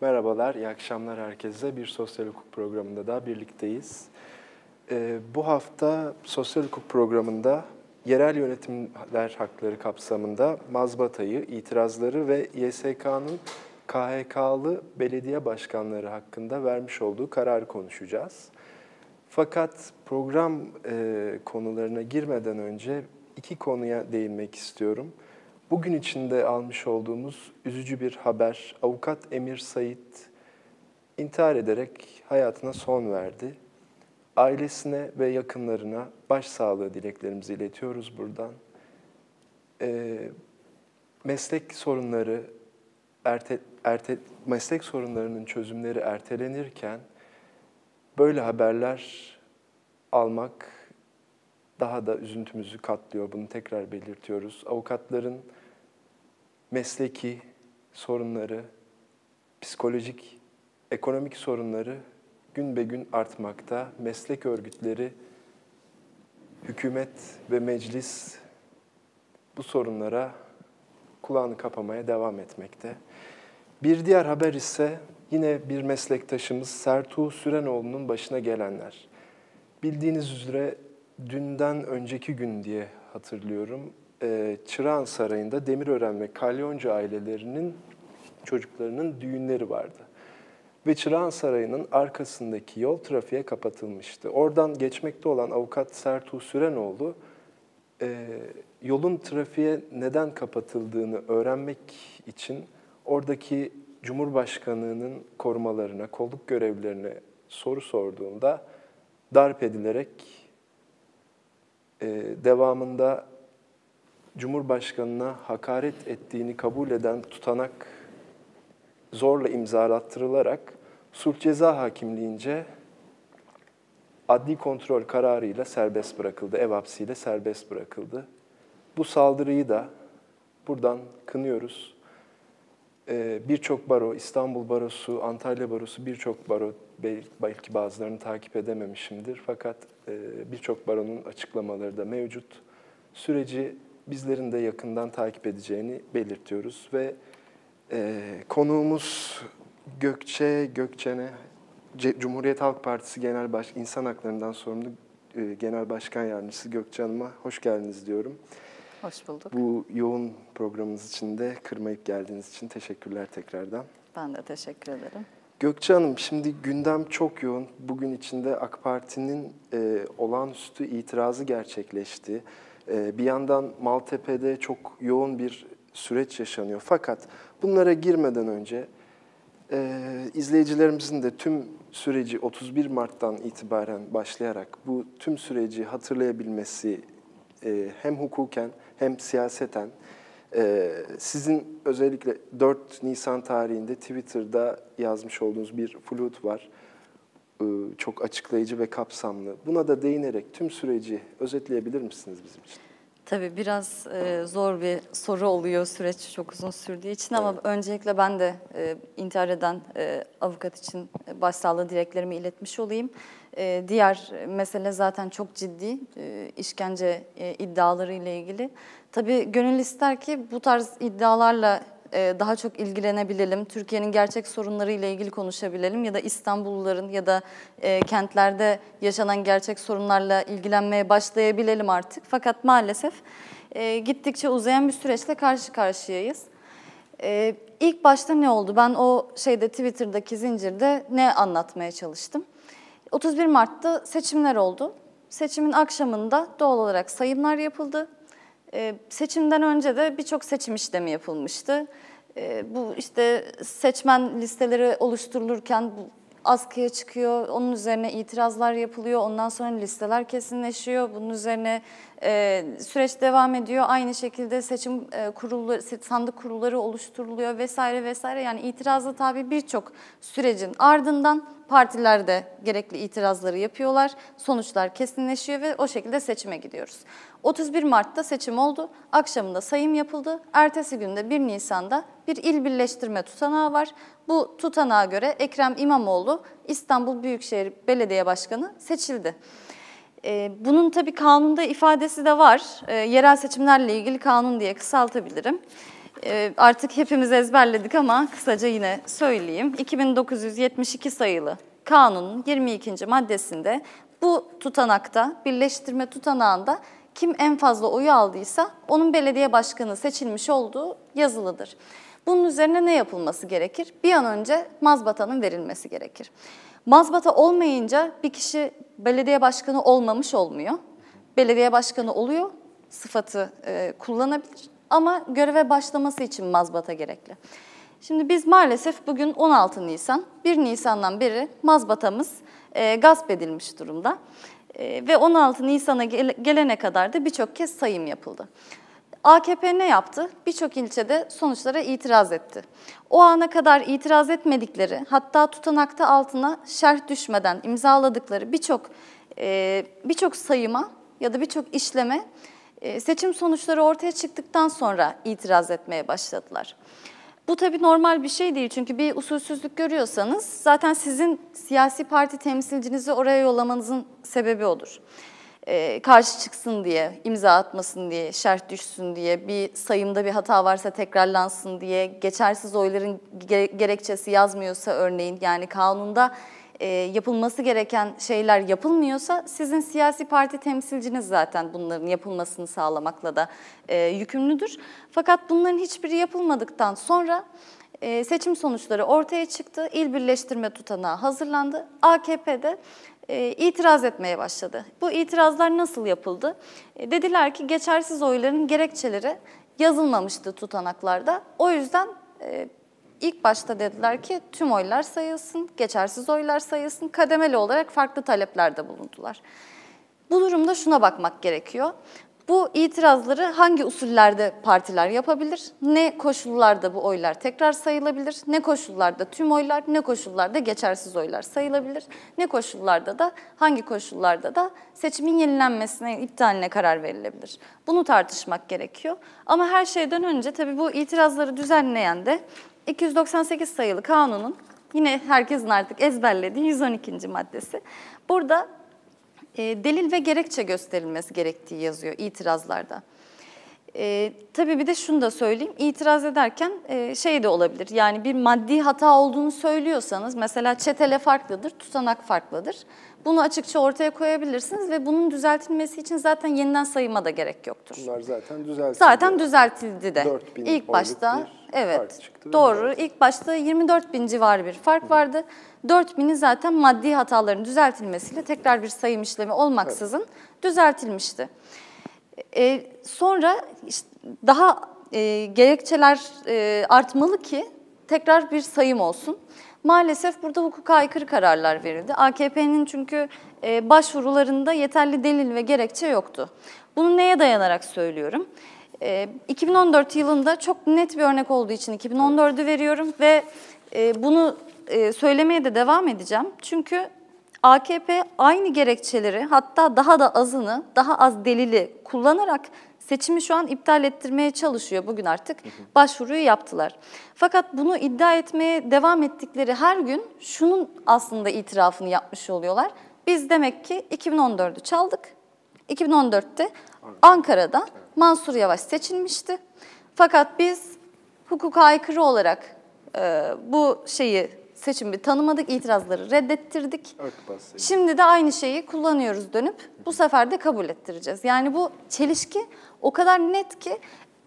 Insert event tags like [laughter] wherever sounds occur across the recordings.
Merhabalar, iyi akşamlar herkese. Bir sosyal hukuk programında daha birlikteyiz. Ee, bu hafta sosyal hukuk programında yerel yönetimler hakları kapsamında mazbatayı, itirazları ve YSK'nın KHK'lı belediye başkanları hakkında vermiş olduğu kararı konuşacağız. Fakat program e, konularına girmeden önce iki konuya değinmek istiyorum. Bugün içinde almış olduğumuz üzücü bir haber. Avukat Emir Sait intihar ederek hayatına son verdi. Ailesine ve yakınlarına başsağlığı dileklerimizi iletiyoruz buradan. E, meslek sorunları, erte, erte, meslek sorunlarının çözümleri ertelenirken böyle haberler almak daha da üzüntümüzü katlıyor. Bunu tekrar belirtiyoruz. Avukatların mesleki sorunları, psikolojik, ekonomik sorunları gün be gün artmakta. Meslek örgütleri, hükümet ve meclis bu sorunlara kulağını kapamaya devam etmekte. Bir diğer haber ise yine bir meslektaşımız Sertuğ Sürenoğlu'nun başına gelenler. Bildiğiniz üzere dünden önceki gün diye hatırlıyorum. Ee, Çırağan Sarayı'nda Demirören ve Kalyoncu ailelerinin çocuklarının düğünleri vardı. Ve Çırağan Sarayı'nın arkasındaki yol trafiğe kapatılmıştı. Oradan geçmekte olan avukat Sertuğ Sürenoğlu e, yolun trafiğe neden kapatıldığını öğrenmek için oradaki Cumhurbaşkanı'nın korumalarına, kolluk görevlilerine soru sorduğunda darp edilerek e, devamında Cumhurbaşkanı'na hakaret ettiğini kabul eden tutanak zorla imzalattırılarak sulh ceza hakimliğince adli kontrol kararıyla serbest bırakıldı, ev hapsiyle serbest bırakıldı. Bu saldırıyı da buradan kınıyoruz. Ee, birçok baro, İstanbul Barosu, Antalya Barosu, birçok baro, belki bazılarını takip edememişimdir. Fakat e, birçok baronun açıklamaları da mevcut. Süreci bizlerin de yakından takip edeceğini belirtiyoruz ve e, konuğumuz Gökçe Gökçen'e Cumhuriyet Halk Partisi Genel Baş İnsan Haklarından sorumlu e, Genel Başkan Yardımcısı Gökçe Hanım'a hoş geldiniz diyorum. Hoş bulduk. Bu yoğun programımız için de kırmayıp geldiğiniz için teşekkürler tekrardan. Ben de teşekkür ederim. Gökçe Hanım, şimdi gündem çok yoğun. Bugün içinde AK Parti'nin e, olağanüstü itirazı gerçekleşti. E, bir yandan Maltepe'de çok yoğun bir süreç yaşanıyor. Fakat bunlara girmeden önce e, izleyicilerimizin de tüm süreci 31 Mart'tan itibaren başlayarak bu tüm süreci hatırlayabilmesi e, hem hukuken hem siyaseten e, sizin özellikle 4 Nisan tarihinde Twitter'da yazmış olduğunuz bir flut var. E, çok açıklayıcı ve kapsamlı. Buna da değinerek tüm süreci özetleyebilir misiniz bizim için? Tabii biraz e, zor bir soru oluyor süreç çok uzun sürdüğü için evet. ama öncelikle ben de e, intihar eden e, avukat için başsağlığı dileklerimi iletmiş olayım. E, diğer mesele zaten çok ciddi e, işkence e, iddiaları ile ilgili. Tabii gönül ister ki bu tarz iddialarla daha çok ilgilenebilelim, Türkiye'nin gerçek sorunları ile ilgili konuşabilelim ya da İstanbulluların ya da e, kentlerde yaşanan gerçek sorunlarla ilgilenmeye başlayabilelim artık. Fakat maalesef e, gittikçe uzayan bir süreçle karşı karşıyayız. İlk başta ne oldu? Ben o şeyde Twitter'daki zincirde ne anlatmaya çalıştım? 31 Mart'ta seçimler oldu. Seçimin akşamında doğal olarak sayımlar yapıldı. Ee, seçimden önce de birçok seçim işlemi yapılmıştı. Ee, bu işte seçmen listeleri oluşturulurken askıya çıkıyor, onun üzerine itirazlar yapılıyor, ondan sonra listeler kesinleşiyor, bunun üzerine e, süreç devam ediyor. Aynı şekilde seçim e, kurulu, sandık kurulları oluşturuluyor vesaire vesaire. Yani itirazla tabi birçok sürecin ardından partiler de gerekli itirazları yapıyorlar. Sonuçlar kesinleşiyor ve o şekilde seçime gidiyoruz. 31 Mart'ta seçim oldu. Akşamında sayım yapıldı. Ertesi günde 1 Nisan'da bir il birleştirme tutanağı var. Bu tutanağa göre Ekrem İmamoğlu İstanbul Büyükşehir Belediye Başkanı seçildi. Ee, bunun tabii kanunda ifadesi de var. Ee, yerel seçimlerle ilgili kanun diye kısaltabilirim. Ee, artık hepimiz ezberledik ama kısaca yine söyleyeyim. 2972 sayılı kanunun 22. maddesinde bu tutanakta, birleştirme tutanağında kim en fazla oyu aldıysa onun belediye başkanı seçilmiş olduğu yazılıdır. Bunun üzerine ne yapılması gerekir? Bir an önce mazbatanın verilmesi gerekir. Mazbata olmayınca bir kişi belediye başkanı olmamış olmuyor. Belediye başkanı oluyor, sıfatı e, kullanabilir ama göreve başlaması için mazbata gerekli. Şimdi biz maalesef bugün 16 Nisan, 1 Nisan'dan beri mazbatamız e, gasp edilmiş durumda. E, ve 16 Nisan'a gel gelene kadar da birçok kez sayım yapıldı. AKP ne yaptı? Birçok ilçede sonuçlara itiraz etti. O ana kadar itiraz etmedikleri, hatta tutanakta altına şerh düşmeden imzaladıkları birçok e, birçok sayıma ya da birçok işleme e, seçim sonuçları ortaya çıktıktan sonra itiraz etmeye başladılar. Bu tabii normal bir şey değil çünkü bir usulsüzlük görüyorsanız zaten sizin siyasi parti temsilcinizi oraya yollamanızın sebebi odur. Ee, karşı çıksın diye, imza atmasın diye, şerh düşsün diye, bir sayımda bir hata varsa tekrarlansın diye, geçersiz oyların gerekçesi yazmıyorsa örneğin yani kanunda e, yapılması gereken şeyler yapılmıyorsa sizin siyasi parti temsilciniz zaten bunların yapılmasını sağlamakla da e, yükümlüdür. Fakat bunların hiçbiri yapılmadıktan sonra e, seçim sonuçları ortaya çıktı. İl birleştirme tutanağı hazırlandı. AKP'de e, itiraz etmeye başladı. Bu itirazlar nasıl yapıldı? E, dediler ki geçersiz oyların gerekçeleri yazılmamıştı tutanaklarda. O yüzden e, İlk başta dediler ki tüm oylar sayılsın, geçersiz oylar sayılsın, kademeli olarak farklı taleplerde bulundular. Bu durumda şuna bakmak gerekiyor. Bu itirazları hangi usullerde partiler yapabilir? Ne koşullarda bu oylar tekrar sayılabilir? Ne koşullarda tüm oylar, ne koşullarda geçersiz oylar sayılabilir? Ne koşullarda da hangi koşullarda da seçimin yenilenmesine, iptaline karar verilebilir? Bunu tartışmak gerekiyor. Ama her şeyden önce tabii bu itirazları düzenleyen de 298 sayılı kanunun yine herkesin artık ezberlediği 112. maddesi. Burada delil ve gerekçe gösterilmesi gerektiği yazıyor itirazlarda. E, tabii bir de şunu da söyleyeyim, itiraz ederken e, şey de olabilir. Yani bir maddi hata olduğunu söylüyorsanız, mesela çetele farklıdır, tutanak farklıdır. Bunu açıkça ortaya koyabilirsiniz ve bunun düzeltilmesi için zaten yeniden sayıma da gerek yoktur. Bunlar zaten düzeltildi. Zaten düzeltildi de. İlk başta evet doğru. İlk başta 24 bin civarı bir fark vardı. 4 bini zaten maddi hataların düzeltilmesiyle tekrar bir sayım işlemi olmaksızın evet. düzeltilmişti. Ee, sonra işte daha e, gerekçeler e, artmalı ki tekrar bir sayım olsun. Maalesef burada hukuka aykırı kararlar verildi. AKP'nin çünkü e, başvurularında yeterli delil ve gerekçe yoktu. Bunu neye dayanarak söylüyorum? E, 2014 yılında çok net bir örnek olduğu için 2014'ü veriyorum ve e, bunu e, söylemeye de devam edeceğim. Çünkü AKP aynı gerekçeleri hatta daha da azını, daha az delili kullanarak seçimi şu an iptal ettirmeye çalışıyor. Bugün artık başvuruyu yaptılar. Fakat bunu iddia etmeye devam ettikleri her gün şunun aslında itirafını yapmış oluyorlar. Biz demek ki 2014'ü çaldık. 2014'te Ankara'da Mansur Yavaş seçilmişti. Fakat biz hukuka aykırı olarak e, bu şeyi seçimi tanımadık, itirazları reddettirdik. Şimdi de aynı şeyi kullanıyoruz dönüp bu sefer de kabul ettireceğiz. Yani bu çelişki o kadar net ki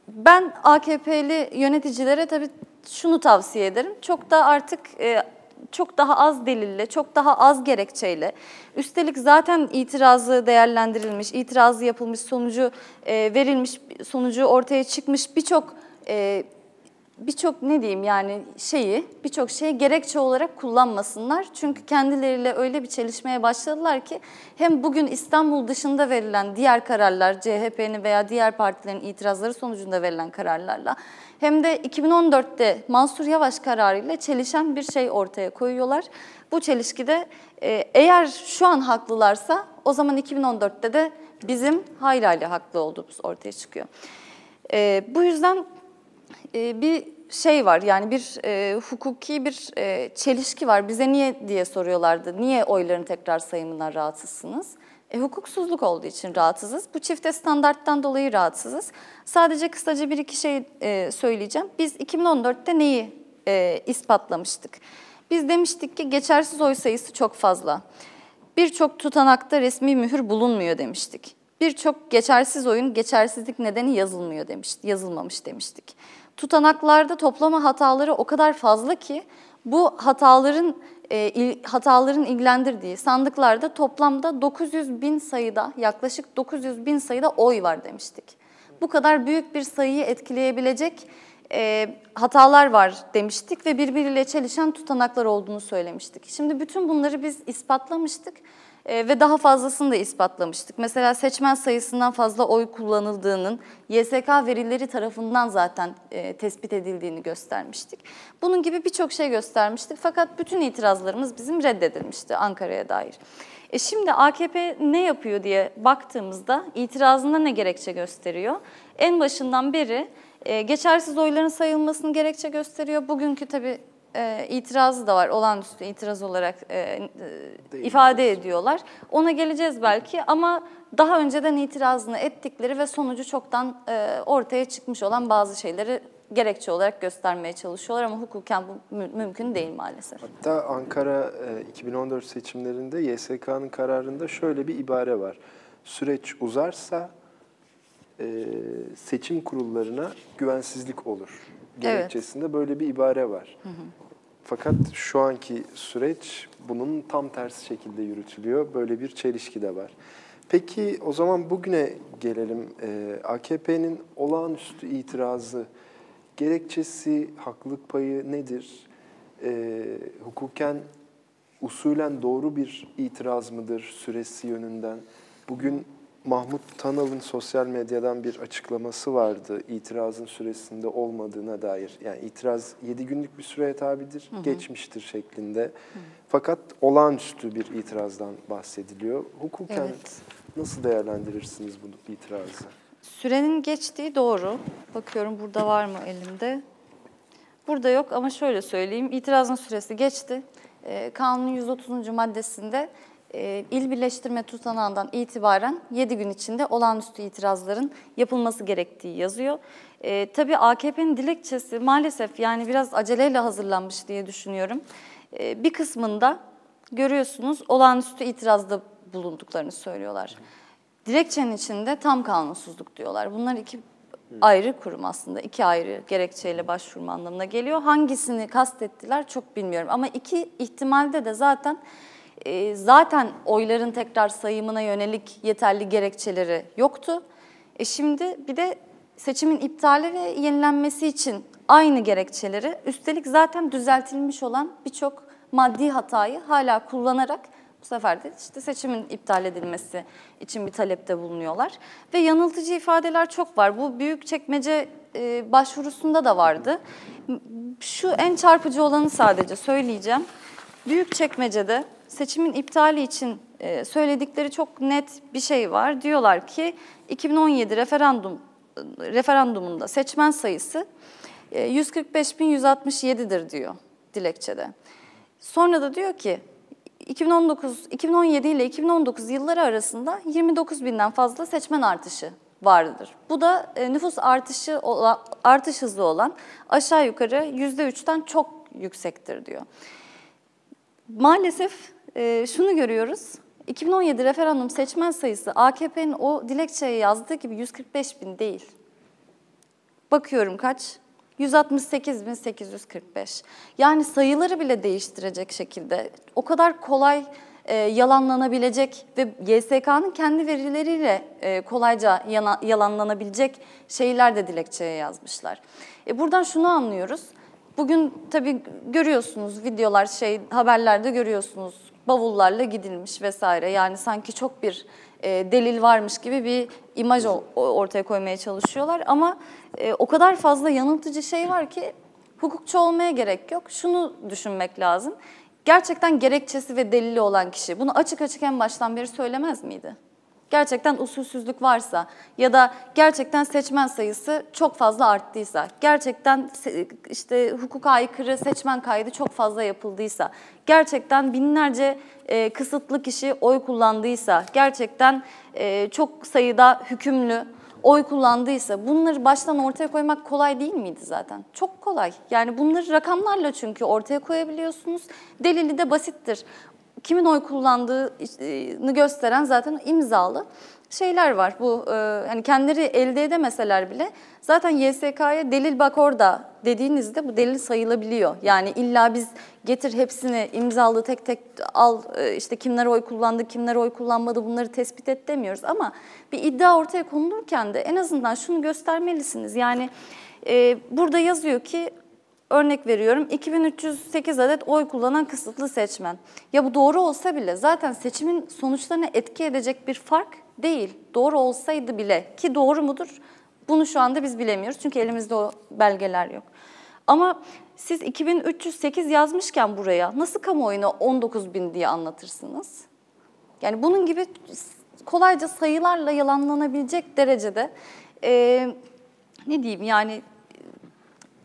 ben AKP'li yöneticilere tabii şunu tavsiye ederim. Çok da artık e, çok daha az delille, çok daha az gerekçeyle, üstelik zaten itirazı değerlendirilmiş, itirazı yapılmış, sonucu e, verilmiş, sonucu ortaya çıkmış birçok e, birçok ne diyeyim yani şeyi birçok şeyi gerekçe olarak kullanmasınlar. Çünkü kendileriyle öyle bir çelişmeye başladılar ki hem bugün İstanbul dışında verilen diğer kararlar CHP'nin veya diğer partilerin itirazları sonucunda verilen kararlarla hem de 2014'te Mansur Yavaş kararıyla çelişen bir şey ortaya koyuyorlar. Bu çelişkide e, eğer şu an haklılarsa o zaman 2014'te de bizim hayli hayli haklı olduğumuz ortaya çıkıyor. E, bu yüzden e, bir şey var yani bir e, hukuki bir e, çelişki var. Bize niye diye soruyorlardı. Niye oyların tekrar sayımından rahatsızsınız? E, hukuksuzluk olduğu için rahatsızız. Bu çifte standarttan dolayı rahatsızız. Sadece kısaca bir iki şey e, söyleyeceğim. Biz 2014'te neyi e, ispatlamıştık? Biz demiştik ki geçersiz oy sayısı çok fazla. Birçok tutanakta resmi mühür bulunmuyor demiştik. Birçok geçersiz oyun geçersizlik nedeni yazılmıyor demiştik, yazılmamış demiştik. Tutanaklarda toplama hataları o kadar fazla ki bu hataların e, il, hataların ilgilendirdiği sandıklarda toplamda 900 bin sayıda yaklaşık 900 bin sayıda oy var demiştik. Bu kadar büyük bir sayıyı etkileyebilecek e, hatalar var demiştik ve birbiriyle çelişen tutanaklar olduğunu söylemiştik. Şimdi bütün bunları biz ispatlamıştık e, ve daha fazlasını da ispatlamıştık. Mesela seçmen sayısından fazla oy kullanıldığının YSK verileri tarafından zaten e, tespit edildiğini göstermiştik. Bunun gibi birçok şey göstermiştik fakat bütün itirazlarımız bizim reddedilmişti Ankara'ya dair. E şimdi AKP ne yapıyor diye baktığımızda itirazında ne gerekçe gösteriyor? En başından beri e, geçersiz oyların sayılmasını gerekçe gösteriyor. Bugünkü tabii e, itirazı da var, olağanüstü itiraz olarak e, e, ifade ediyorlar. Ona geleceğiz belki ama daha önceden itirazını ettikleri ve sonucu çoktan e, ortaya çıkmış olan bazı şeyleri gerekçe olarak göstermeye çalışıyorlar ama hukuken bu mü- mümkün değil maalesef. Hatta Ankara e, 2014 seçimlerinde YSK'nın kararında şöyle bir ibare var. Süreç uzarsa e, seçim kurullarına güvensizlik olur. Gerekçesinde böyle bir ibare var. Fakat şu anki süreç bunun tam tersi şekilde yürütülüyor. Böyle bir çelişki de var. Peki o zaman bugüne gelelim. E, AKP'nin olağanüstü itirazı, gerekçesi, haklılık payı nedir? E, hukuken usulen doğru bir itiraz mıdır süresi yönünden? Bugün Mahmut Tanal'ın sosyal medyadan bir açıklaması vardı itirazın süresinde olmadığına dair. Yani itiraz 7 günlük bir süreye tabidir, geçmiştir şeklinde. Fakat olağanüstü bir itirazdan bahsediliyor. Hukuken Evet. nasıl değerlendirirsiniz bu itirazı? Sürenin geçtiği doğru. Bakıyorum burada var mı elimde? Burada yok ama şöyle söyleyeyim. İtirazın süresi geçti. Ee, Kanunun 130. maddesinde e, il birleştirme tutanağından itibaren 7 gün içinde olağanüstü itirazların yapılması gerektiği yazıyor. Ee, tabii AKP'nin dilekçesi maalesef yani biraz aceleyle hazırlanmış diye düşünüyorum. Ee, bir kısmında görüyorsunuz olağanüstü itirazda bulunduklarını söylüyorlar. Dilekçenin içinde tam kanunsuzluk diyorlar. Bunlar iki ayrı kurum aslında. iki ayrı gerekçeyle başvurma anlamına geliyor. Hangisini kastettiler çok bilmiyorum. Ama iki ihtimalde de zaten e, zaten oyların tekrar sayımına yönelik yeterli gerekçeleri yoktu. E şimdi bir de seçimin iptali ve yenilenmesi için aynı gerekçeleri üstelik zaten düzeltilmiş olan birçok maddi hatayı hala kullanarak bu sefer de işte seçimin iptal edilmesi için bir talepte bulunuyorlar. Ve yanıltıcı ifadeler çok var. Bu büyük çekmece e, başvurusunda da vardı. Şu en çarpıcı olanı sadece söyleyeceğim. Büyük çekmecede seçimin iptali için e, söyledikleri çok net bir şey var. Diyorlar ki 2017 referandum referandumunda seçmen sayısı e, 145.167'dir diyor dilekçede. Sonra da diyor ki 2019 2017 ile 2019 yılları arasında 29 binden fazla seçmen artışı vardır. Bu da e, nüfus artışı ola- artış hızı olan aşağı yukarı %3'ten çok yüksektir diyor. Maalesef e, şunu görüyoruz. 2017 referandum seçmen sayısı AKP'nin o dilekçeye yazdığı gibi 145 bin değil. Bakıyorum kaç? 168.845. Yani sayıları bile değiştirecek şekilde o kadar kolay e, yalanlanabilecek ve YSK'nın kendi verileriyle e, kolayca yana, yalanlanabilecek şeyler de dilekçeye yazmışlar. E, buradan şunu anlıyoruz. Bugün tabii görüyorsunuz videolar şey haberlerde görüyorsunuz bavullarla gidilmiş vesaire. Yani sanki çok bir e, delil varmış gibi bir imaj o- ortaya koymaya çalışıyorlar. Ama e, o kadar fazla yanıltıcı şey var ki hukukçu olmaya gerek yok. Şunu düşünmek lazım. Gerçekten gerekçesi ve delili olan kişi bunu açık açık en baştan beri söylemez miydi? Gerçekten usulsüzlük varsa ya da gerçekten seçmen sayısı çok fazla arttıysa, gerçekten işte hukuka aykırı seçmen kaydı çok fazla yapıldıysa, gerçekten binlerce e, kısıtlı kişi oy kullandıysa, gerçekten e, çok sayıda hükümlü oy kullandıysa bunları baştan ortaya koymak kolay değil miydi zaten? Çok kolay. Yani bunları rakamlarla çünkü ortaya koyabiliyorsunuz. Delili de basittir kimin oy kullandığını gösteren zaten imzalı şeyler var. Bu e, hani kendileri elde edemeseler bile zaten YSK'ya delil bak orada dediğinizde bu delil sayılabiliyor. Yani illa biz getir hepsini imzalı tek tek al e, işte kimler oy kullandı, kimler oy kullanmadı bunları tespit et demiyoruz. Ama bir iddia ortaya konulurken de en azından şunu göstermelisiniz. Yani e, burada yazıyor ki Örnek veriyorum 2308 adet oy kullanan kısıtlı seçmen. Ya bu doğru olsa bile zaten seçimin sonuçlarına etki edecek bir fark değil. Doğru olsaydı bile ki doğru mudur? Bunu şu anda biz bilemiyoruz çünkü elimizde o belgeler yok. Ama siz 2308 yazmışken buraya nasıl kamuoyuna 19 bin diye anlatırsınız? Yani bunun gibi kolayca sayılarla yalanlanabilecek derecede e, ne diyeyim yani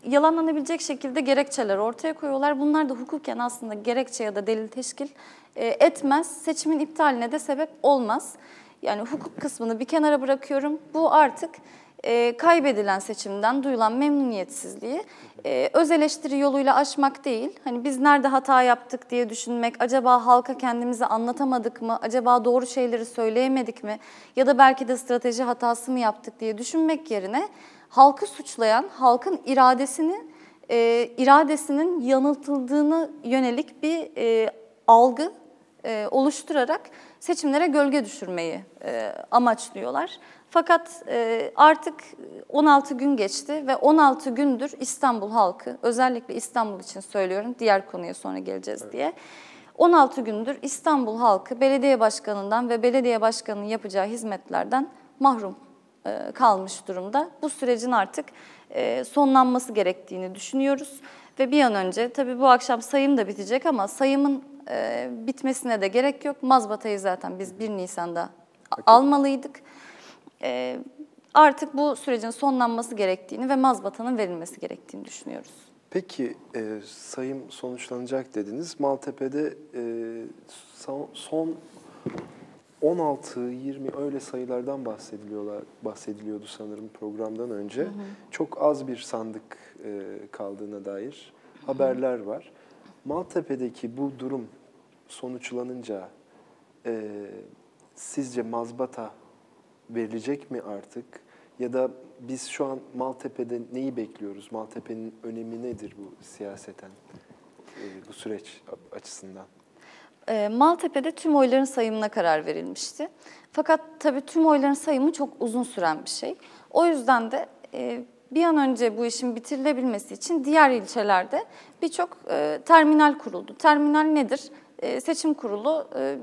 yalanlanabilecek şekilde gerekçeler ortaya koyuyorlar. Bunlar da hukuken aslında gerekçe ya da delil teşkil e, etmez. Seçimin iptaline de sebep olmaz. Yani hukuk kısmını bir kenara bırakıyorum. Bu artık e, kaybedilen seçimden duyulan memnuniyetsizliği e, öz eleştiri yoluyla aşmak değil. Hani biz nerede hata yaptık diye düşünmek, acaba halka kendimizi anlatamadık mı, acaba doğru şeyleri söyleyemedik mi ya da belki de strateji hatası mı yaptık diye düşünmek yerine halkı suçlayan, halkın iradesini e, iradesinin yanıltıldığını yönelik bir e, algı e, oluşturarak seçimlere gölge düşürmeyi e, amaçlıyorlar. Fakat e, artık 16 gün geçti ve 16 gündür İstanbul halkı, özellikle İstanbul için söylüyorum, diğer konuya sonra geleceğiz evet. diye. 16 gündür İstanbul halkı belediye başkanından ve belediye başkanının yapacağı hizmetlerden mahrum kalmış durumda. Bu sürecin artık e, sonlanması gerektiğini düşünüyoruz. Ve bir an önce, tabii bu akşam sayım da bitecek ama sayımın e, bitmesine de gerek yok. Mazbatayı zaten biz 1 Nisan'da Peki. almalıydık. Artık bu sürecin sonlanması gerektiğini ve mazbatanın verilmesi gerektiğini düşünüyoruz. Peki e, sayım sonuçlanacak dediniz. Maltepe'de e, son, son 16-20 öyle sayılardan bahsediliyorlar bahsediliyordu sanırım programdan önce. Hı hı. Çok az bir sandık e, kaldığına dair hı hı. haberler var. Maltepe'deki bu durum sonuçlanınca e, sizce mazbata verilecek mi artık? Ya da biz şu an Maltepe'de neyi bekliyoruz? Maltepe'nin önemi nedir bu siyaseten, e, bu süreç açısından? E, Maltepe'de tüm oyların sayımına karar verilmişti. Fakat tabii tüm oyların sayımı çok uzun süren bir şey. O yüzden de e, bir an önce bu işin bitirilebilmesi için diğer ilçelerde birçok e, terminal kuruldu. Terminal nedir? E, seçim kurulu e,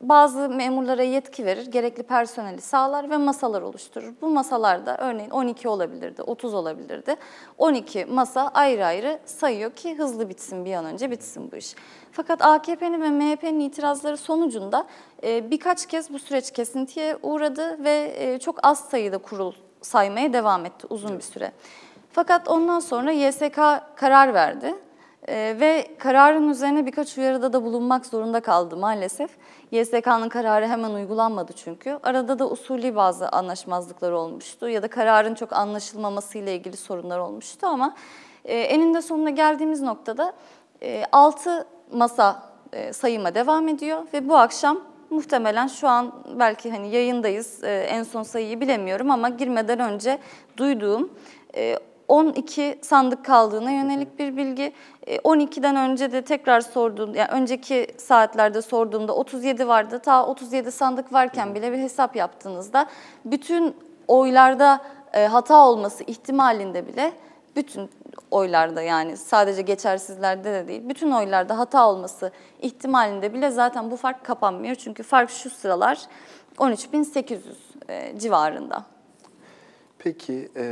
bazı memurlara yetki verir, gerekli personeli sağlar ve masalar oluşturur. Bu masalarda örneğin 12 olabilirdi, 30 olabilirdi. 12 masa ayrı ayrı sayıyor ki hızlı bitsin bir an önce bitsin bu iş. Fakat AKP'nin ve MHP'nin itirazları sonucunda e, birkaç kez bu süreç kesintiye uğradı ve e, çok az sayıda kurul saymaya devam etti uzun bir süre. Fakat ondan sonra YSK karar verdi ee, ve kararın üzerine birkaç uyarıda da bulunmak zorunda kaldı maalesef. YSK'nın kararı hemen uygulanmadı çünkü. Arada da usulü bazı anlaşmazlıklar olmuştu ya da kararın çok anlaşılmaması ile ilgili sorunlar olmuştu ama e, eninde sonunda geldiğimiz noktada e, 6 masa e, sayıma devam ediyor ve bu akşam muhtemelen şu an belki hani yayındayız e, en son sayıyı bilemiyorum ama girmeden önce duyduğum e, 12 sandık kaldığına yönelik bir bilgi. 12'den e, önce de tekrar sorduğum, yani önceki saatlerde sorduğumda 37 vardı. Ta 37 sandık varken bile bir hesap yaptığınızda bütün oylarda e, hata olması ihtimalinde bile bütün oylarda yani sadece geçersizlerde de değil, bütün oylarda hata olması ihtimalinde bile zaten bu fark kapanmıyor. Çünkü fark şu sıralar 13.800 e, civarında. Peki, e,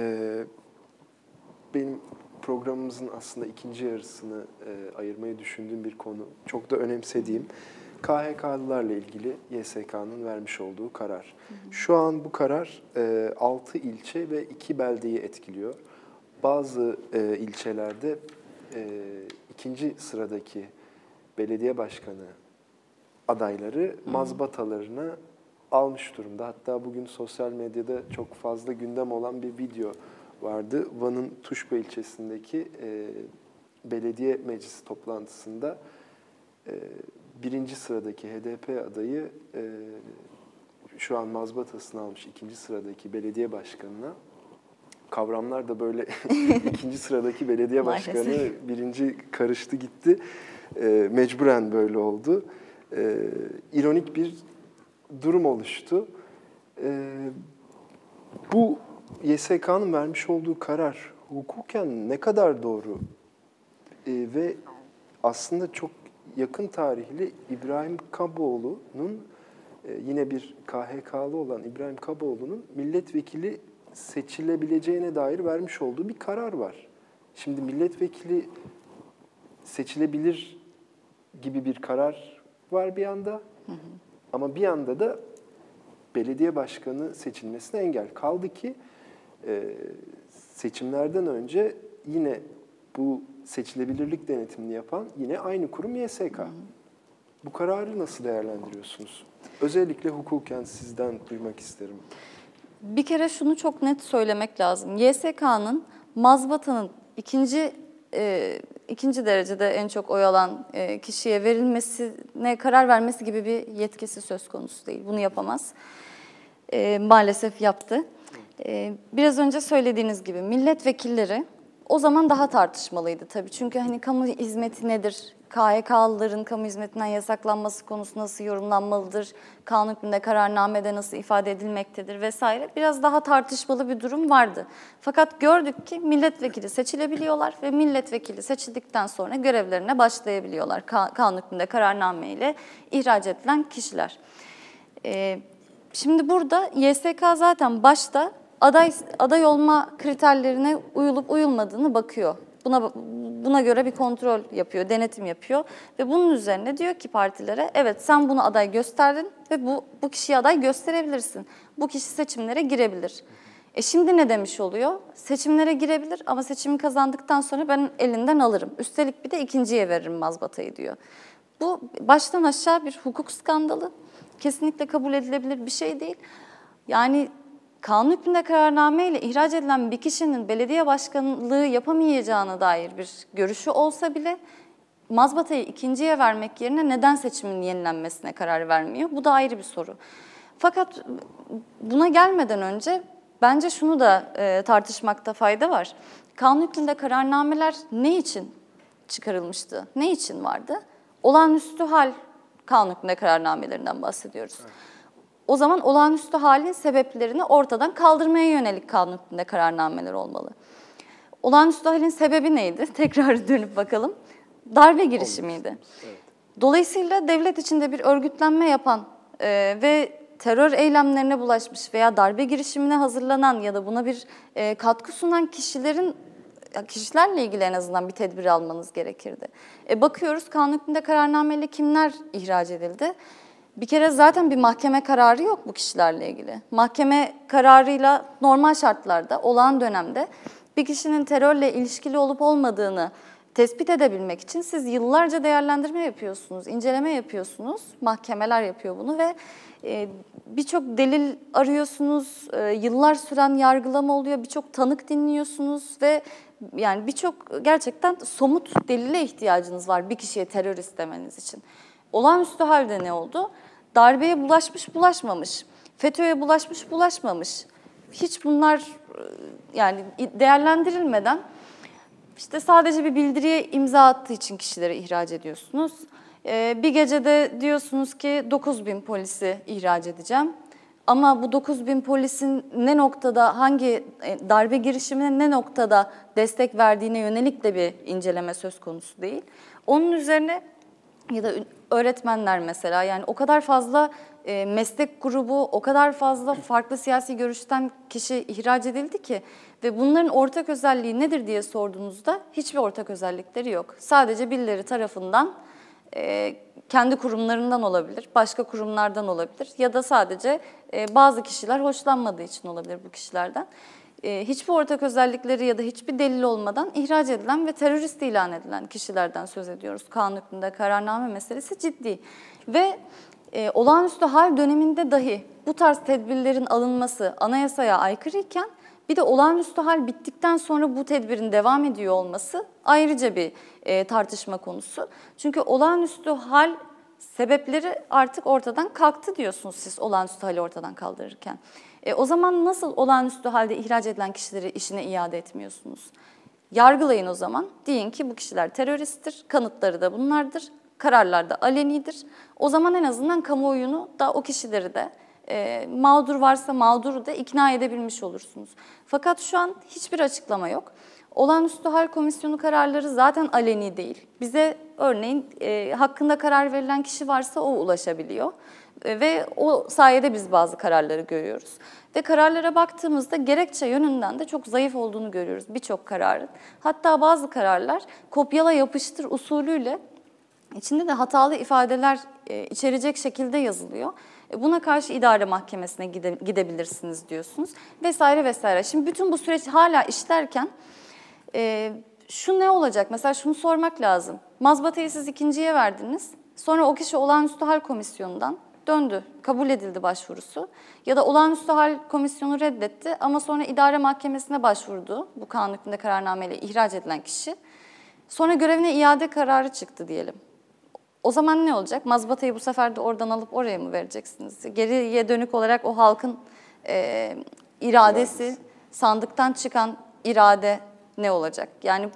benim programımızın aslında ikinci yarısını e, ayırmayı düşündüğüm bir konu. Çok da önemsediğim. KHK'lılarla ilgili YSK'nın vermiş olduğu karar. Şu an bu karar e, 6 ilçe ve 2 beldeyi etkiliyor. Bazı e, ilçelerde e, ikinci sıradaki belediye başkanı adayları mazbatalarına almış durumda. Hatta bugün sosyal medyada çok fazla gündem olan bir video vardı. Van'ın Tuşba ilçesindeki e, belediye meclisi toplantısında e, birinci sıradaki HDP adayı e, şu an mazbatasını almış ikinci sıradaki belediye başkanına kavramlar da böyle [laughs] ikinci sıradaki belediye başkanı birinci karıştı gitti. E, mecburen böyle oldu. E, ironik bir durum oluştu. E, bu YSK'nın vermiş olduğu karar hukuken ne kadar doğru E, ve aslında çok yakın tarihli İbrahim Kaboğlu'nun e, yine bir KHK'lı olan İbrahim Kaboğlu'nun milletvekili seçilebileceğine dair vermiş olduğu bir karar var. Şimdi milletvekili seçilebilir gibi bir karar var bir yanda. Ama bir yanda da belediye başkanı seçilmesine engel. Kaldı ki seçimlerden önce yine bu seçilebilirlik denetimini yapan yine aynı kurum YSK. Bu kararı nasıl değerlendiriyorsunuz? Özellikle hukuken sizden duymak isterim. Bir kere şunu çok net söylemek lazım. YSK'nın mazbatanın ikinci e, ikinci derecede en çok oy alan e, kişiye verilmesine karar vermesi gibi bir yetkisi söz konusu değil. Bunu yapamaz. E, maalesef yaptı. E, biraz önce söylediğiniz gibi milletvekilleri o zaman daha tartışmalıydı tabii. Çünkü hani kamu hizmeti nedir? KHK'lıların kamu hizmetinden yasaklanması konusu nasıl yorumlanmalıdır? Kanun hükmünde kararnamede nasıl ifade edilmektedir vesaire. Biraz daha tartışmalı bir durum vardı. Fakat gördük ki milletvekili seçilebiliyorlar ve milletvekili seçildikten sonra görevlerine başlayabiliyorlar. Ka- Kanun hükmünde kararname ile ihraç edilen kişiler. Ee, şimdi burada YSK zaten başta aday aday olma kriterlerine uyulup uyulmadığını bakıyor. Buna buna göre bir kontrol yapıyor, denetim yapıyor ve bunun üzerine diyor ki partilere evet sen bunu aday gösterdin ve bu bu kişiyi aday gösterebilirsin. Bu kişi seçimlere girebilir. E şimdi ne demiş oluyor? Seçimlere girebilir ama seçimi kazandıktan sonra ben elinden alırım. Üstelik bir de ikinciye veririm mazbatayı diyor. Bu baştan aşağı bir hukuk skandalı. Kesinlikle kabul edilebilir bir şey değil. Yani kanun hükmünde kararname ihraç edilen bir kişinin belediye başkanlığı yapamayacağına dair bir görüşü olsa bile mazbatayı ikinciye vermek yerine neden seçimin yenilenmesine karar vermiyor? Bu da ayrı bir soru. Fakat buna gelmeden önce bence şunu da e, tartışmakta fayda var. Kanun hükmünde kararnameler ne için çıkarılmıştı? Ne için vardı? Olağanüstü hal kanun hükmünde kararnamelerinden bahsediyoruz. O zaman olağanüstü halin sebeplerini ortadan kaldırmaya yönelik kanun hükmünde kararnameler olmalı. Olağanüstü halin sebebi neydi? [laughs] Tekrar dönüp bakalım. Darbe girişimiydi. Dolayısıyla devlet içinde bir örgütlenme yapan e, ve terör eylemlerine bulaşmış veya darbe girişimine hazırlanan ya da buna bir e, katkı sunan kişilerin kişilerle ilgili en azından bir tedbir almanız gerekirdi. E bakıyoruz kanun hükmünde kararnameyle kimler ihraç edildi? Bir kere zaten bir mahkeme kararı yok bu kişilerle ilgili. Mahkeme kararıyla normal şartlarda, olağan dönemde bir kişinin terörle ilişkili olup olmadığını tespit edebilmek için siz yıllarca değerlendirme yapıyorsunuz, inceleme yapıyorsunuz. Mahkemeler yapıyor bunu ve e, birçok delil arıyorsunuz, e, yıllar süren yargılama oluyor, birçok tanık dinliyorsunuz ve yani birçok gerçekten somut delile ihtiyacınız var bir kişiye terörist demeniz için. Olağanüstü halde ne oldu? Darbeye bulaşmış bulaşmamış, FETÖ'ye bulaşmış bulaşmamış. Hiç bunlar e, yani değerlendirilmeden işte sadece bir bildiriye imza attığı için kişileri ihraç ediyorsunuz. Ee, bir gecede diyorsunuz ki 9 bin polisi ihraç edeceğim. Ama bu 9 bin polisin ne noktada, hangi e, darbe girişimine ne noktada destek verdiğine yönelik de bir inceleme söz konusu değil. Onun üzerine ya da öğretmenler mesela yani o kadar fazla e, meslek grubu, o kadar fazla farklı siyasi görüşten kişi ihraç edildi ki ve bunların ortak özelliği nedir diye sorduğunuzda hiçbir ortak özellikleri yok. Sadece birileri tarafından e, kendi kurumlarından olabilir, başka kurumlardan olabilir ya da sadece e, bazı kişiler hoşlanmadığı için olabilir bu kişilerden. E, hiçbir ortak özellikleri ya da hiçbir delil olmadan ihraç edilen ve terörist ilan edilen kişilerden söz ediyoruz. Kanun hükmünde kararname meselesi ciddi. Ve e, olağanüstü hal döneminde dahi bu tarz tedbirlerin alınması anayasaya aykırıyken bir de olağanüstü hal bittikten sonra bu tedbirin devam ediyor olması ayrıca bir e, tartışma konusu. Çünkü olağanüstü hal sebepleri artık ortadan kalktı diyorsunuz siz olağanüstü hali ortadan kaldırırken. E, o zaman nasıl olağanüstü halde ihraç edilen kişileri işine iade etmiyorsunuz? Yargılayın o zaman. Deyin ki bu kişiler teröristtir, kanıtları da bunlardır, kararlar da alenidir. O zaman en azından kamuoyunu da o kişileri de e, mağdur varsa mağduru da ikna edebilmiş olursunuz. Fakat şu an hiçbir açıklama yok. Olağanüstü Hal Komisyonu kararları zaten aleni değil. Bize örneğin e, hakkında karar verilen kişi varsa o ulaşabiliyor. E, ve o sayede biz bazı kararları görüyoruz. Ve kararlara baktığımızda gerekçe yönünden de çok zayıf olduğunu görüyoruz birçok kararın. Hatta bazı kararlar kopyala yapıştır usulüyle içinde de hatalı ifadeler e, içerecek şekilde yazılıyor. E, buna karşı idare mahkemesine gide, gidebilirsiniz diyorsunuz vesaire vesaire. Şimdi bütün bu süreç hala işlerken e, şu ne olacak? Mesela şunu sormak lazım. Mazbatayı siz ikinciye verdiniz. Sonra o kişi olağanüstü hal komisyonundan döndü. Kabul edildi başvurusu. Ya da olağanüstü hal komisyonu reddetti ama sonra idare mahkemesine başvurdu. Bu kanun hükmünde kararnameyle ihraç edilen kişi. Sonra görevine iade kararı çıktı diyelim. O zaman ne olacak? Mazbatayı bu sefer de oradan alıp oraya mı vereceksiniz? Geriye dönük olarak o halkın e, iradesi, sandıktan çıkan irade ne olacak? Yani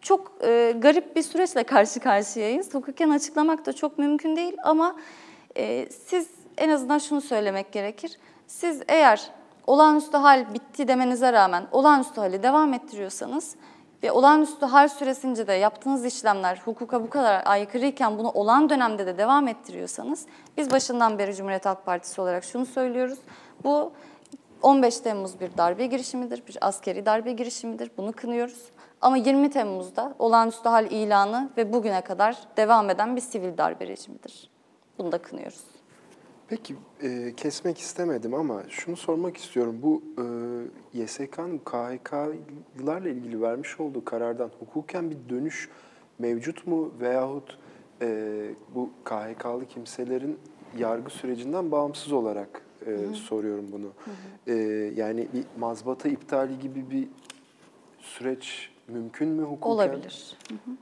çok e, garip bir süreçle karşı karşıyayız. Hukuken açıklamak da çok mümkün değil ama e, siz en azından şunu söylemek gerekir. Siz eğer olağanüstü hal bitti demenize rağmen olağanüstü hali devam ettiriyorsanız ve olağanüstü hal süresince de yaptığınız işlemler hukuka bu kadar aykırıyken bunu olan dönemde de devam ettiriyorsanız biz başından beri Cumhuriyet Halk Partisi olarak şunu söylüyoruz. Bu 15 Temmuz bir darbe girişimidir, bir askeri darbe girişimidir. Bunu kınıyoruz. Ama 20 Temmuz'da olağanüstü hal ilanı ve bugüne kadar devam eden bir sivil darbe rejimidir. Bunu da kınıyoruz. Peki e, kesmek istemedim ama şunu sormak istiyorum. Bu e, YSK'nın KHK'larla ilgili vermiş olduğu karardan hukuken bir dönüş mevcut mu veyahut e, bu KHK'lı kimselerin yargı sürecinden bağımsız olarak e, hı hı. soruyorum bunu. Hı hı. E, yani bir mazbata iptali gibi bir süreç mümkün mü hukuken? Olabilir. Hı hı.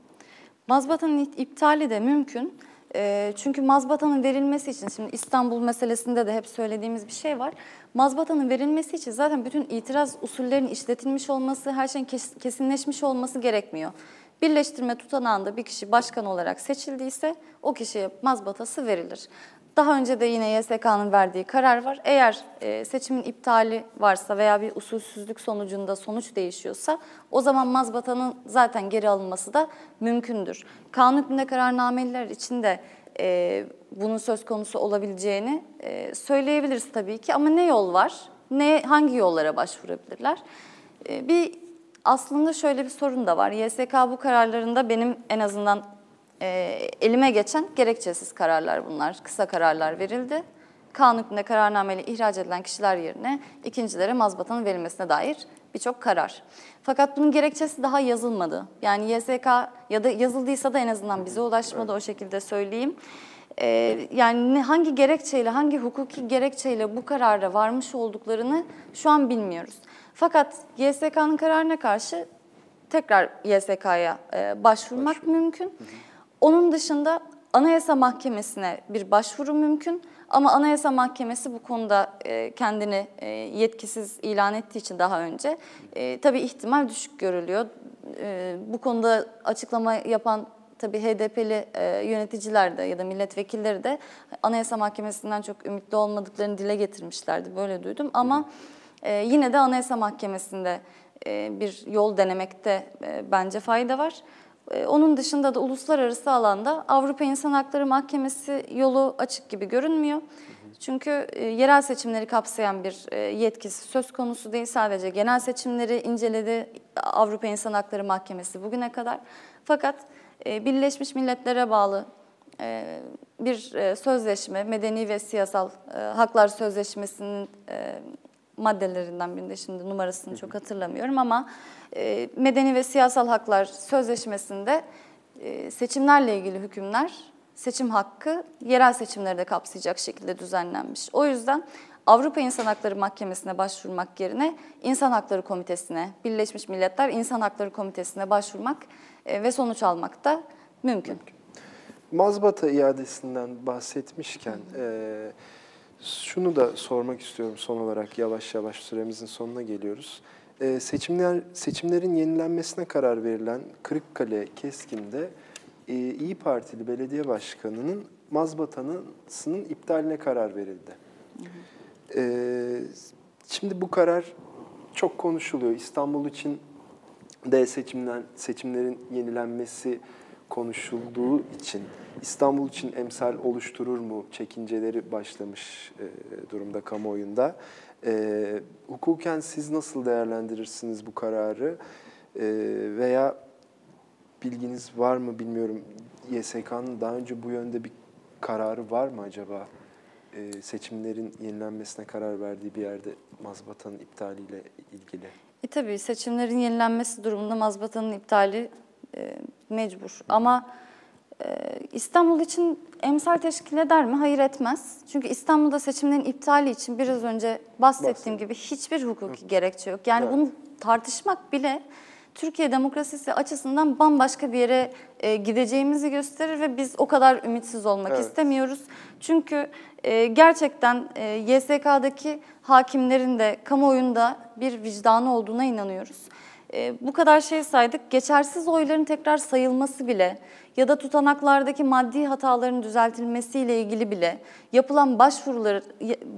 Mazbatanın iptali de mümkün. E, çünkü mazbatanın verilmesi için, şimdi İstanbul meselesinde de hep söylediğimiz bir şey var. Mazbatanın verilmesi için zaten bütün itiraz usullerinin işletilmiş olması, her şeyin kesinleşmiş olması gerekmiyor. Birleştirme tutanağında bir kişi başkan olarak seçildiyse o kişiye mazbatası verilir. Daha önce de yine YSK'nın verdiği karar var. Eğer e, seçimin iptali varsa veya bir usulsüzlük sonucunda sonuç değişiyorsa o zaman mazbatanın zaten geri alınması da mümkündür. Kanun hükmünde kararnameler için de e, bunun söz konusu olabileceğini e, söyleyebiliriz tabii ki. Ama ne yol var? Ne hangi yollara başvurabilirler? E, bir aslında şöyle bir sorun da var. YSK bu kararlarında benim en azından e, elime geçen gerekçesiz kararlar bunlar. Kısa kararlar verildi. Kanun hükmünde kararnameyle ihraç edilen kişiler yerine ikincilere mazbatanın verilmesine dair birçok karar. Fakat bunun gerekçesi daha yazılmadı. Yani YSK ya da yazıldıysa da en azından bize ulaşmadı o şekilde söyleyeyim. Ee, yani hangi gerekçeyle, hangi hukuki gerekçeyle bu karara varmış olduklarını şu an bilmiyoruz. Fakat YSK'nın kararına karşı tekrar YSK'ya e, başvurmak Başvur. mümkün. Hı hı. Onun dışında Anayasa Mahkemesi'ne bir başvuru mümkün ama Anayasa Mahkemesi bu konuda e, kendini e, yetkisiz ilan ettiği için daha önce e, tabii ihtimal düşük görülüyor. Bu konuda açıklama yapan tabii HDP'li yöneticiler de ya da milletvekilleri de Anayasa Mahkemesi'nden çok ümitli olmadıklarını dile getirmişlerdi. Böyle duydum ama yine de Anayasa Mahkemesi'nde bir yol denemekte bence fayda var. Ee, onun dışında da uluslararası alanda Avrupa İnsan Hakları Mahkemesi yolu açık gibi görünmüyor. Çünkü e, yerel seçimleri kapsayan bir e, yetkisi söz konusu değil. Sadece genel seçimleri inceledi Avrupa İnsan Hakları Mahkemesi bugüne kadar. Fakat e, Birleşmiş Milletler'e bağlı e, bir e, sözleşme, medeni ve siyasal e, haklar sözleşmesinin e, maddelerinden birinde şimdi numarasını çok hatırlamıyorum ama e, medeni ve siyasal haklar sözleşmesinde e, seçimlerle ilgili hükümler seçim hakkı yerel seçimleri de kapsayacak şekilde düzenlenmiş. O yüzden Avrupa İnsan Hakları Mahkemesi'ne başvurmak yerine İnsan Hakları Komitesi'ne, Birleşmiş Milletler İnsan Hakları Komitesi'ne başvurmak e, ve sonuç almak da mümkün. Mazbata iadesinden bahsetmişken e, şunu da sormak istiyorum son olarak yavaş yavaş süremizin sonuna geliyoruz. E, seçimler seçimlerin yenilenmesine karar verilen Kırıkkale Keskin'de e, İyi Partili belediye başkanının mazbatasının iptaline karar verildi. E, şimdi bu karar çok konuşuluyor. İstanbul için de seçimden seçimlerin yenilenmesi konuşulduğu için İstanbul için emsal oluşturur mu çekinceleri başlamış e, durumda kamuoyunda. E, hukuken siz nasıl değerlendirirsiniz bu kararı e, veya bilginiz var mı bilmiyorum YSK'nın daha önce bu yönde bir kararı var mı acaba? E, seçimlerin yenilenmesine karar verdiği bir yerde mazbatanın iptaliyle ilgili. E tabii seçimlerin yenilenmesi durumunda mazbatanın iptali e, mecbur. Ama e, İstanbul için emsal teşkil eder mi? Hayır etmez. Çünkü İstanbul'da seçimlerin iptali için biraz önce bahsettiğim gibi hiçbir hukuki gerekçe yok. Yani Evet. bunu tartışmak bile Türkiye demokrasisi açısından bambaşka bir yere e, gideceğimizi gösterir ve biz o kadar ümitsiz olmak Evet. istemiyoruz. Çünkü e, gerçekten e, YSK'daki hakimlerin de kamuoyunda bir vicdanı olduğuna inanıyoruz. E, bu kadar şey saydık. Geçersiz oyların tekrar sayılması bile ya da tutanaklardaki maddi hataların düzeltilmesiyle ilgili bile yapılan başvurular,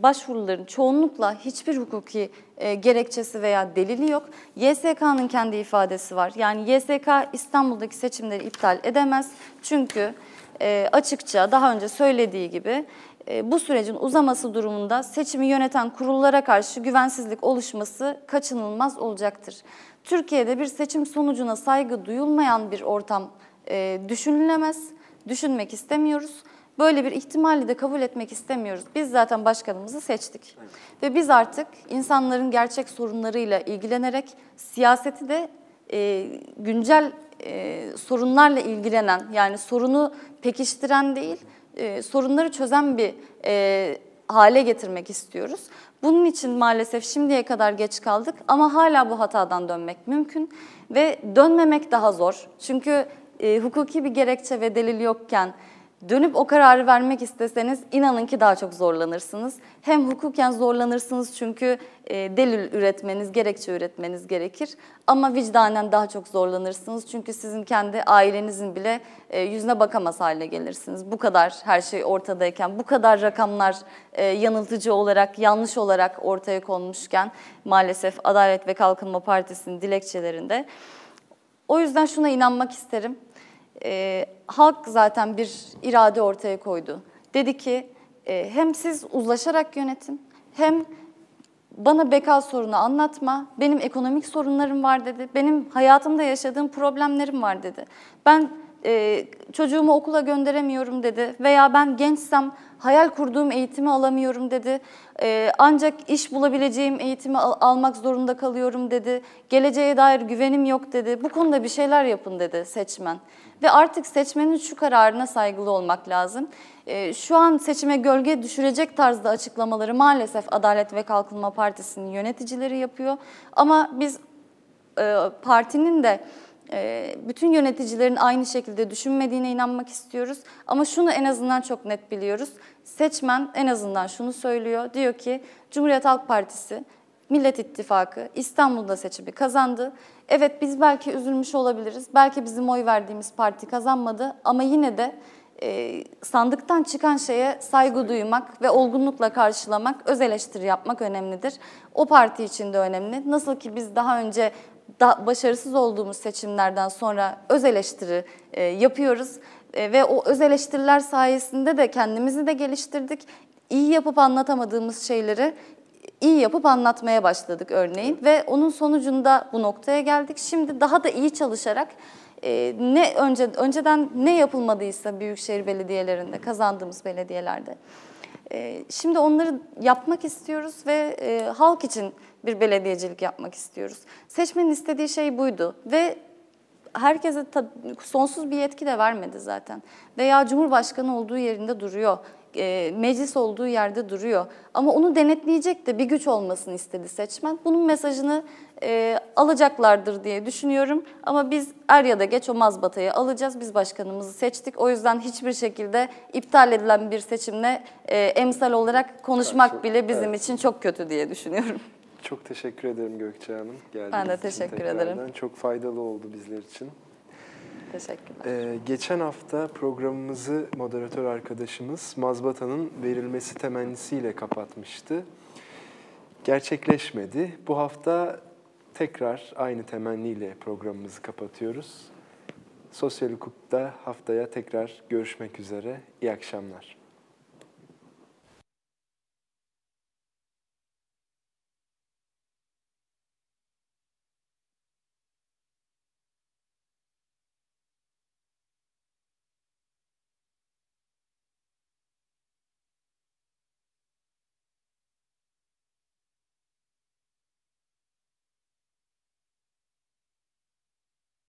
başvuruların çoğunlukla hiçbir hukuki e, gerekçesi veya delili yok. YSK'nın kendi ifadesi var. Yani YSK İstanbul'daki seçimleri iptal edemez. Çünkü e, açıkça daha önce söylediği gibi bu sürecin uzaması durumunda seçimi yöneten kurullara karşı güvensizlik oluşması kaçınılmaz olacaktır. Türkiye'de bir seçim sonucuna saygı duyulmayan bir ortam e, düşünülemez, düşünmek istemiyoruz. Böyle bir ihtimali de kabul etmek istemiyoruz. Biz zaten başkanımızı seçtik. Ve biz artık insanların gerçek sorunlarıyla ilgilenerek siyaseti de e, güncel e, sorunlarla ilgilenen yani sorunu pekiştiren değil e, sorunları çözen bir e, hale getirmek istiyoruz. Bunun için maalesef şimdiye kadar geç kaldık ama hala bu hatadan dönmek mümkün ve dönmemek daha zor. Çünkü e, hukuki bir gerekçe ve delil yokken dönüp o kararı vermek isteseniz inanın ki daha çok zorlanırsınız. Hem hukuken zorlanırsınız çünkü e, delil üretmeniz, gerekçe üretmeniz gerekir. Ama vicdanen daha çok zorlanırsınız çünkü sizin kendi ailenizin bile e, yüzüne bakamaz hale gelirsiniz. Bu kadar her şey ortadayken, bu kadar rakamlar e, yanıltıcı olarak, yanlış olarak ortaya konmuşken maalesef Adalet ve Kalkınma Partisi'nin dilekçelerinde. O yüzden şuna inanmak isterim. E, halk zaten bir irade ortaya koydu. Dedi ki e, hem siz uzlaşarak yönetin hem bana beka sorunu anlatma, benim ekonomik sorunlarım var dedi, benim hayatımda yaşadığım problemlerim var dedi. Ben e, çocuğumu okula gönderemiyorum dedi veya ben gençsem hayal kurduğum eğitimi alamıyorum dedi. E, ancak iş bulabileceğim eğitimi al- almak zorunda kalıyorum dedi. Geleceğe dair güvenim yok dedi. Bu konuda bir şeyler yapın dedi seçmen. Ve artık seçmenin şu kararına saygılı olmak lazım. E, şu an seçime gölge düşürecek tarzda açıklamaları maalesef Adalet ve Kalkınma Partisi'nin yöneticileri yapıyor. Ama biz e, partinin de e, bütün yöneticilerin aynı şekilde düşünmediğine inanmak istiyoruz. Ama şunu en azından çok net biliyoruz. Seçmen en azından şunu söylüyor. Diyor ki Cumhuriyet Halk Partisi, Millet İttifakı İstanbul'da seçimi kazandı. Evet biz belki üzülmüş olabiliriz. Belki bizim oy verdiğimiz parti kazanmadı. Ama yine de e, sandıktan çıkan şeye saygı duymak ve olgunlukla karşılamak, öz eleştiri yapmak önemlidir. O parti için de önemli. Nasıl ki biz daha önce da başarısız olduğumuz seçimlerden sonra öz eleştiri e, yapıyoruz E, ve o öz eleştiriler sayesinde de kendimizi de geliştirdik. İyi yapıp anlatamadığımız şeyleri iyi yapıp anlatmaya başladık örneğin ve onun sonucunda bu noktaya geldik. Şimdi daha da iyi çalışarak e, ne önce önceden ne yapılmadıysa büyükşehir belediyelerinde, kazandığımız belediyelerde. E, şimdi onları yapmak istiyoruz ve e, halk için bir belediyecilik yapmak istiyoruz. Seçmenin istediği şey buydu ve herkese sonsuz bir yetki de vermedi zaten. Veya Cumhurbaşkanı olduğu yerinde duruyor e, meclis olduğu yerde duruyor. Ama onu denetleyecek de bir güç olmasını istedi seçmen. Bunun mesajını e, alacaklardır diye düşünüyorum. Ama biz er ya da geç o mazbatayı alacağız. Biz başkanımızı seçtik. O yüzden hiçbir şekilde iptal edilen bir seçimle e, emsal olarak konuşmak Karşı- bile bizim evet. için çok kötü diye düşünüyorum. Çok teşekkür ederim Gökçe Hanım. Geldiğiniz Ben de teşekkür ederim. Çok faydalı oldu bizler için. Teşekkürler. Ee, geçen hafta programımızı moderatör arkadaşımız Mazbata'nın verilmesi temennisiyle kapatmıştı. Gerçekleşmedi. Bu hafta tekrar aynı temenniyle programımızı kapatıyoruz. Sosyal hukukta haftaya tekrar görüşmek üzere. İyi akşamlar.